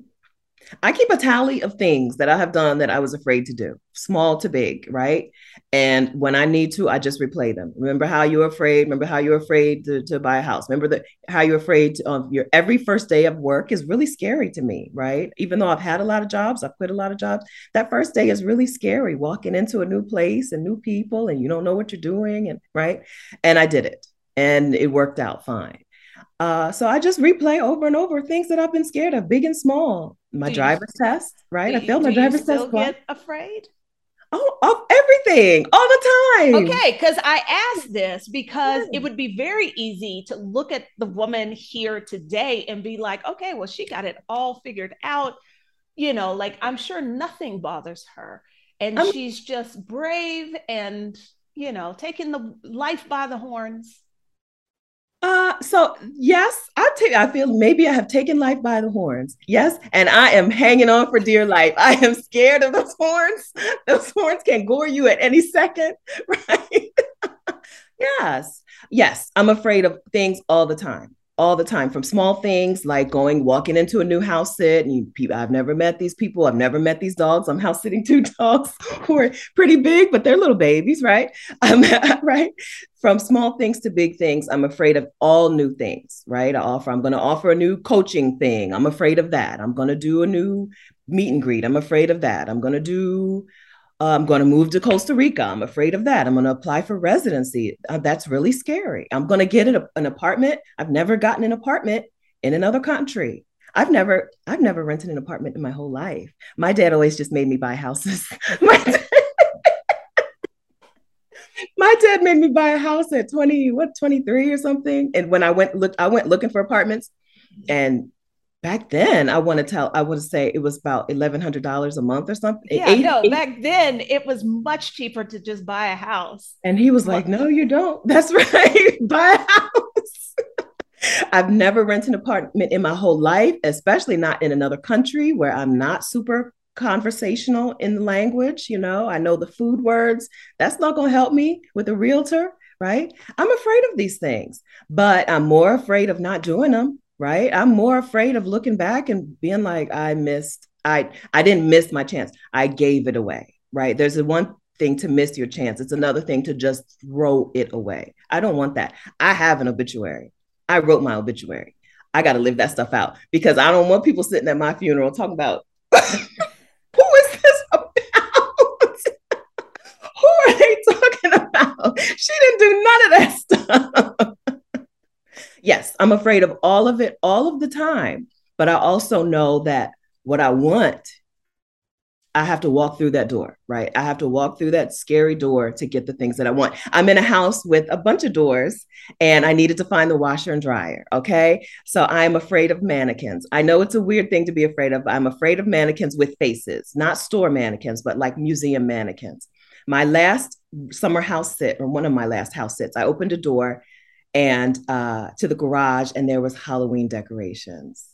I keep a tally of things that I have done that I was afraid to do, small to big, right? And when I need to, I just replay them. Remember how you were afraid? Remember how you were afraid to, to buy a house? Remember that how you're afraid of um, your every first day of work is really scary to me, right? Even though I've had a lot of jobs, I've quit a lot of jobs. That first day is really scary, walking into a new place and new people, and you don't know what you're doing, and right. And I did it, and it worked out fine. Uh, so I just replay over and over things that I've been scared of, big and small. My do driver's you, test, right? I failed my driver's test. Get afraid? Oh, of everything, all the time. Okay, because I asked this because yeah. it would be very easy to look at the woman here today and be like, okay, well, she got it all figured out. You know, like I'm sure nothing bothers her, and I'm- she's just brave and you know taking the life by the horns. Uh, so yes, I take. I feel maybe I have taken life by the horns. Yes, and I am hanging on for dear life. I am scared of those horns. <laughs> Those horns can gore you at any second, <laughs> right? <laughs> yes, yes, I'm afraid of things all the time all the time from small things like going walking into a new house sit and you, people I've never met these people I've never met these dogs I'm house sitting <laughs> two dogs who are pretty big but they're little babies right? Um, <laughs> right? From small things to big things I'm afraid of all new things right? I offer I'm going to offer a new coaching thing I'm afraid of that. I'm going to do a new meet and greet I'm afraid of that. I'm going to do I'm going to move to Costa Rica. I'm afraid of that. I'm going to apply for residency. Uh, that's really scary. I'm going to get an, an apartment. I've never gotten an apartment in another country. I've never I've never rented an apartment in my whole life. My dad always just made me buy houses. <laughs> my, dad, my dad made me buy a house at 20 what 23 or something. And when I went look I went looking for apartments and back then i want to tell i want to say it was about $1100 a month or something. Yeah eight, no eight. back then it was much cheaper to just buy a house. And he was like no you don't. <laughs> That's right. <laughs> Buy a house. <laughs> I've never rented an apartment in my whole life especially not in another country where i'm not super conversational in the language you know? I know the food words. That's not going to help me with a realtor right? I'm afraid of these things but i'm more afraid of not doing them right? I'm more afraid of looking back and being like i missed i i didn't miss my chance. I gave it away right? There's one thing to miss your chance. It's another thing to just throw it away. I don't want that. I have an obituary. I wrote my obituary. I got to live that stuff out because i don't want people sitting at my funeral talking about <laughs> who is this about? <laughs> Who are they talking about? She didn't do none of that stuff yes, I'm afraid of all of it all of the time. But I also know that what I want, I have to walk through that door, right? I have to walk through that scary door to get the things that I want. I'm in a house with a bunch of doors and I needed to find the washer and dryer. Okay. So I'm afraid of mannequins. I know it's a weird thing to be afraid of. I'm afraid of mannequins with faces, not store mannequins, but like museum mannequins. My last summer house sit, or one of my last house sits, I opened a door and uh, to the garage, and there was Halloween decorations.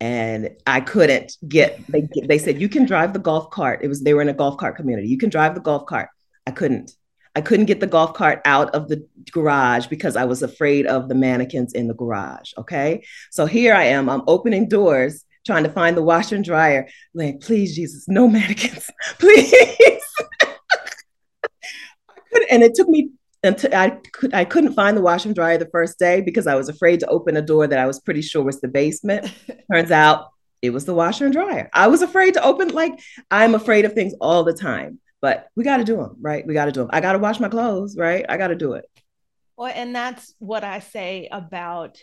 And I couldn't get. They they said you can drive the golf cart. It was they were in a golf cart community. You can drive the golf cart. I couldn't. I couldn't get the golf cart out of the garage because I was afraid of the mannequins in the garage. Okay. So here I am. I'm opening doors, trying to find the washer and dryer. Like, please, Jesus, no <laughs> mannequins, please. <laughs> and it took me until I could I couldn't find the washer and dryer the first day because I was afraid to open a door that I was pretty sure was the basement. <laughs> Turns out it was the washer and dryer. I was afraid to open like I'm afraid of things all the time, but we got to do them, right? We got to do them. I got to wash my clothes, right? I got to do it. Well, and that's what I say about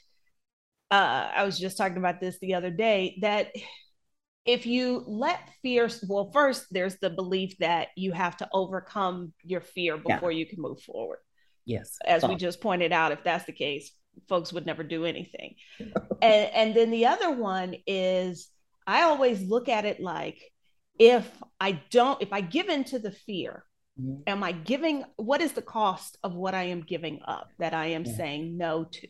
uh I was just talking about this the other day that if you let fear well first there's the belief that you have to overcome your fear before yeah. you can move forward yes as we just pointed out if that's the case folks would never do anything <laughs> and and then the other one is i always look at it like if i don't if i give in to the fear mm-hmm. am i giving what is the cost of what i am giving up that i am yeah. saying no to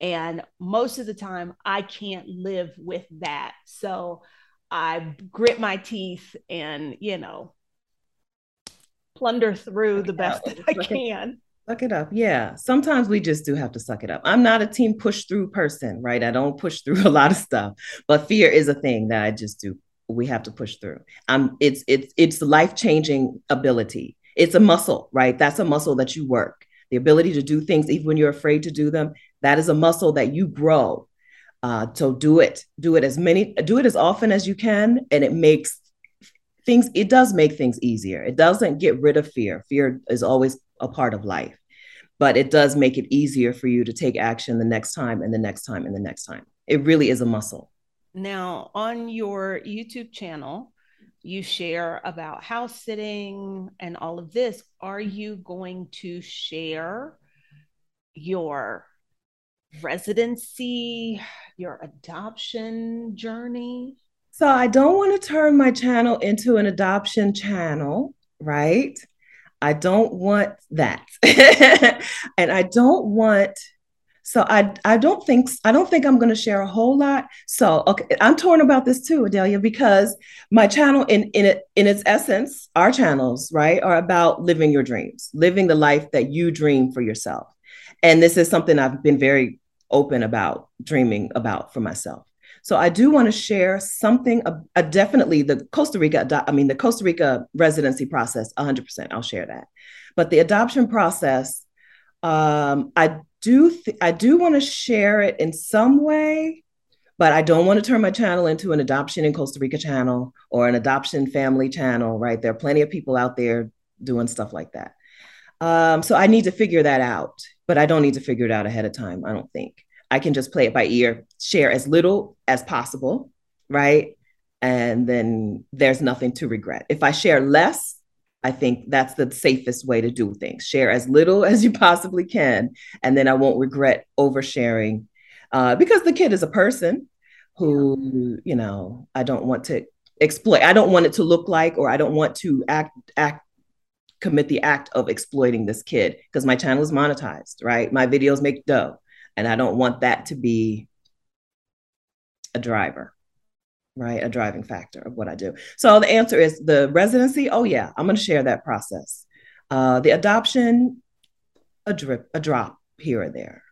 and most of the time, I can't live with that. So I grit my teeth and, you know, plunder through the best <laughs> that I can. Suck it up. Yeah. Sometimes we just do have to suck it up. I'm not a team push through person, right? I don't push through <laughs> a lot of stuff, but fear is a thing that I just do. We have to push through. Um, it's it's it's life changing ability. It's a muscle, right? That's a muscle that you work. The ability to do things even when you're afraid to do them. That is a muscle that you grow. Uh, so do it. Do it as many. Do it as often as you can, and it makes things. It does make things easier. It doesn't get rid of fear. Fear is always a part of life but it does make it easier for you to take action the next time and the next time and the next time. It really is a muscle. Now, on your YouTube channel, you share about house sitting and all of this. Are you going to share your residency, your adoption journey? So, I don't want to turn my channel into an adoption channel, right? I don't want that. <laughs> and I don't want so I I don't think I don't think I'm going to share a whole lot. So okay, I'm torn about this too, Adalia, because my channel in in it in its essence, our channels, right, are about living your dreams, living the life that you dream for yourself. And this is something I've been very open about dreaming about for myself. So I do want to share something, uh, uh, definitely the Costa Rica, I mean, the Costa Rica residency process, 100%, I'll share that. But the adoption process, um, I do, th- I do want to share it in some way, but I don't want to turn my channel into an adoption in Costa Rica channel or an adoption family channel, right? There are plenty of people out there doing stuff like that. Um, so I need to figure that out, but I don't need to figure it out ahead of time, I don't think. I can just play it by ear, share as little as possible, right? And then there's nothing to regret. If I share less, I think that's the safest way to do things. Share as little <laughs> as you possibly can, and then I won't regret oversharing uh, because the kid is a person who, you know, I don't want to exploit. I don't want it to look like, or I don't want to act act commit the act of exploiting this kid because my channel is monetized, right? My videos make dough. And I don't want that to be a driver, right? A driving factor of what I do. So the answer is the residency. Oh, yeah, I'm going to share that process. Uh, the adoption, a drip, a drop here or there.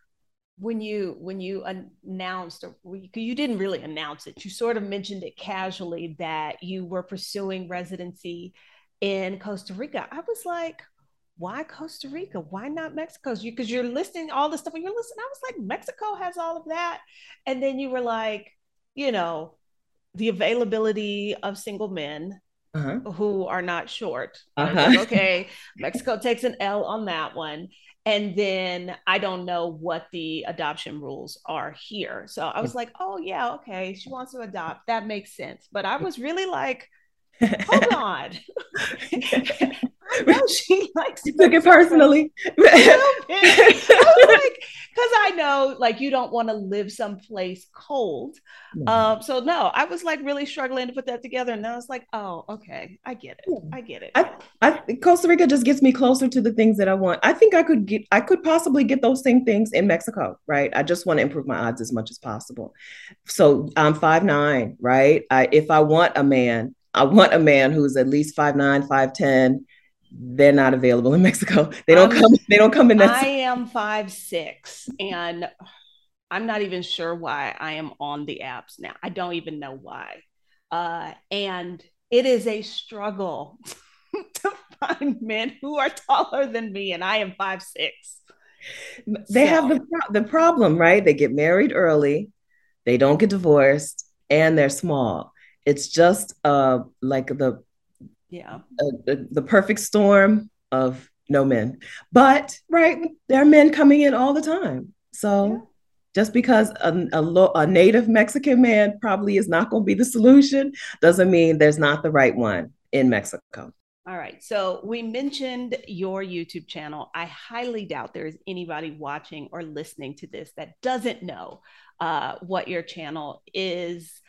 When you when you announced, or you didn't really announce it, you sort of mentioned it casually that you were pursuing residency in Costa Rica. I was like, why Costa Rica? Why not Mexico? Because you, are listing all the stuff and you're listening. I was like, Mexico has all of that. And then you were like, you know, the availability of single men uh-huh. who are not short. Uh-huh. Like, okay, Mexico takes an L on that one. And then I don't know what the adoption rules are here. So I was like, oh, yeah, okay. She wants to adopt. That makes sense. But I was really like, hold <laughs> on. <laughs> I know she likes you took it personally. like, because I know like you don't want to live someplace cold. Um, so no, I was like really struggling to put that together. And I was like, oh, okay, I get it. I get it. I, I Costa Rica just gets me closer to the things that I want. I think I could get I could possibly get those same things in Mexico, right? I just want to improve my odds as much as possible. So I'm five nine, right? I if I want a man, I want a man who's at least five nine, five ten they're not available in Mexico. They don't um, come. They don't come in that. I am five six, and I'm not even sure why I am on the apps now. I don't even know why. Uh, and it is a struggle <laughs> to find men who are taller than me, and I am five six. They so. have the the problem, right? They get married early, they don't get divorced, and they're small. It's just uh like the yeah the, the perfect storm of no men but right there are men coming in all the time so yeah. just because a, a, a, native mexican man probably is not going to be the solution doesn't mean there's not the right one in mexico all right. So we mentioned your YouTube channel. I highly doubt there is anybody watching or listening to this that doesn't know uh, what your channel is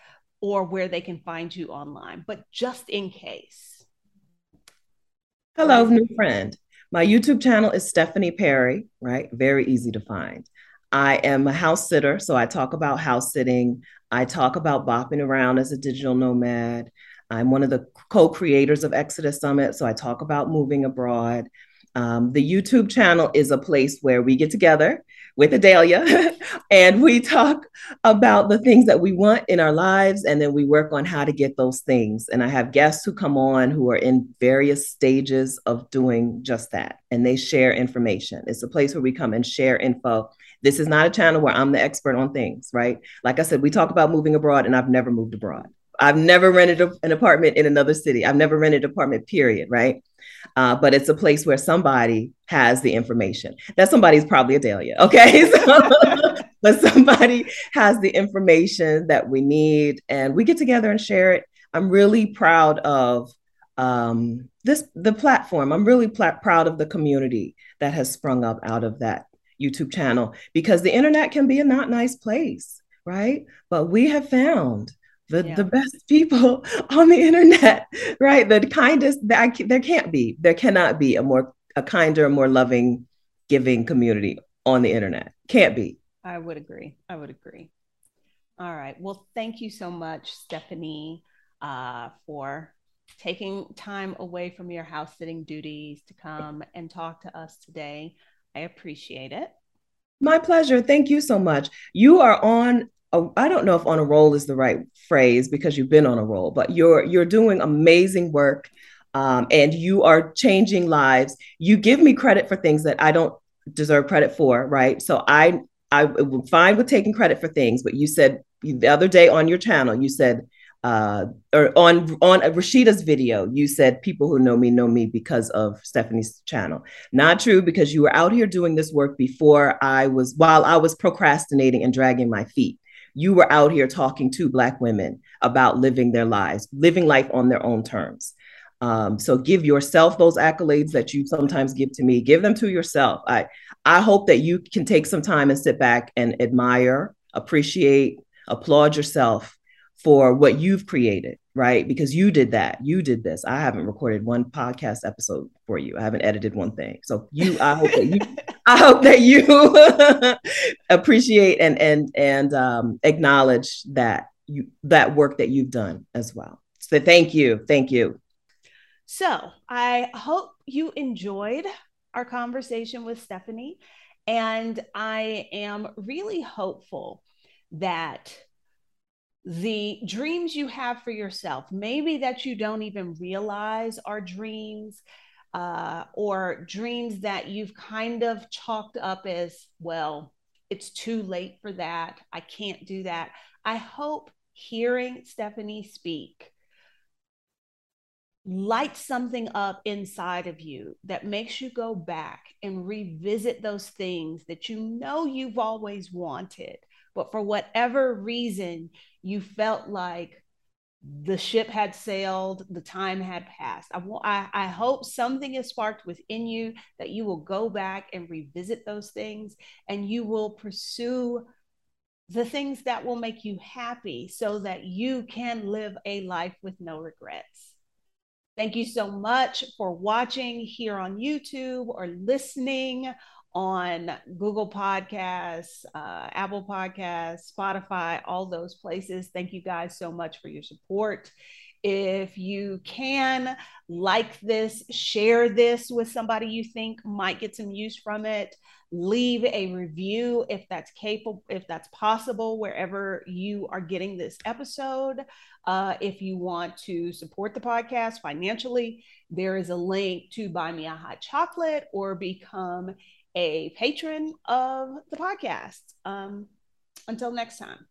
or where they can find you online. But just in case, Hello, new friend. My YouTube channel is Stephanie Perry, right? Very easy to find. I am a house sitter, so I talk about house sitting. I talk about bopping around as a digital nomad. I'm one of the co creators of Exodus Summit, so I talk about moving abroad. Um, the YouTube channel is a place where we get together with Adalia <laughs> and we talk about the things that we want in our lives and then we work on how to get those things. And I have guests who come on who are in various stages of doing just that and they share information. It's a place where we come and share info. This is not a channel where I'm the expert on things, right? Like I said, we talk about moving abroad and I've never moved abroad. I've never rented a, an apartment in another city. I've never rented an apartment, period, right? Uh, but it's a place where somebody has the information. That somebody's probably Adalia, okay? <laughs> So, but somebody has the information that we need, and we get together and share it. I'm really proud of um, this the platform. I'm really pl- proud of the community that has sprung up out of that YouTube channel because the internet can be a not nice place, right? But we have found the, yeah. the best people <laughs> on the internet, right? The kindest that there can't be, there cannot be a more a kinder, more loving, giving community on the internet. Can't be. I would agree. I would agree. All right. Well, thank you so much, Stephanie, uh, for taking time away from your house sitting duties to come and talk to us today. I appreciate it. My pleasure. Thank you so much. You are on I don't know if on a roll is the right phrase because you've been on a roll, but you're you're doing amazing work, um, and you are changing lives. You give me credit for things that I don't deserve credit for, right? So I I am fine with taking credit for things, but you said the other day on your channel, you said uh, or on on Rashida's video, you said people who know me know me because of Stephanie's channel. Not true because you were out here doing this work before I was while I was procrastinating and dragging my feet you were out here talking to Black women about living their lives, living life on their own terms. Um, so give yourself those accolades that you sometimes give to me. Give them to yourself. I I hope that you can take some time and sit back and admire, appreciate, applaud yourself for what you've created, right? Because you did that. You did this. I haven't recorded one podcast episode for you. I haven't edited one thing. So you, I hope that you, <laughs> I hope that you <laughs> appreciate and and and um, acknowledge that you that work that you've done as well. So thank you, thank you. So I hope you enjoyed our conversation with Stephanie, and I am really hopeful that the dreams you have for yourself, maybe that you don't even realize are dreams, uh, or dreams that you've kind of chalked up as, well, it's too late for that. I can't do that. I hope hearing Stephanie speak light something up inside of you that makes you go back and revisit those things that you know you've always wanted but for whatever reason you felt like the ship had sailed, the time had passed. I, I, I hope something is sparked within you that you will go back and revisit those things and you will pursue the things that will make you happy so that you can live a life with no regrets. Thank you so much for watching here on YouTube or listening on Google Podcasts, uh, Apple Podcasts, Spotify, all those places. Thank you guys so much for your support. If you can like this, share this with somebody you think might get some use from it. Leave a review if that's capable, if that's possible, wherever you are getting this episode. Uh, if you want to support the podcast financially, there is a link to buy me a hot chocolate or become a patron of the podcast. Um, until next time.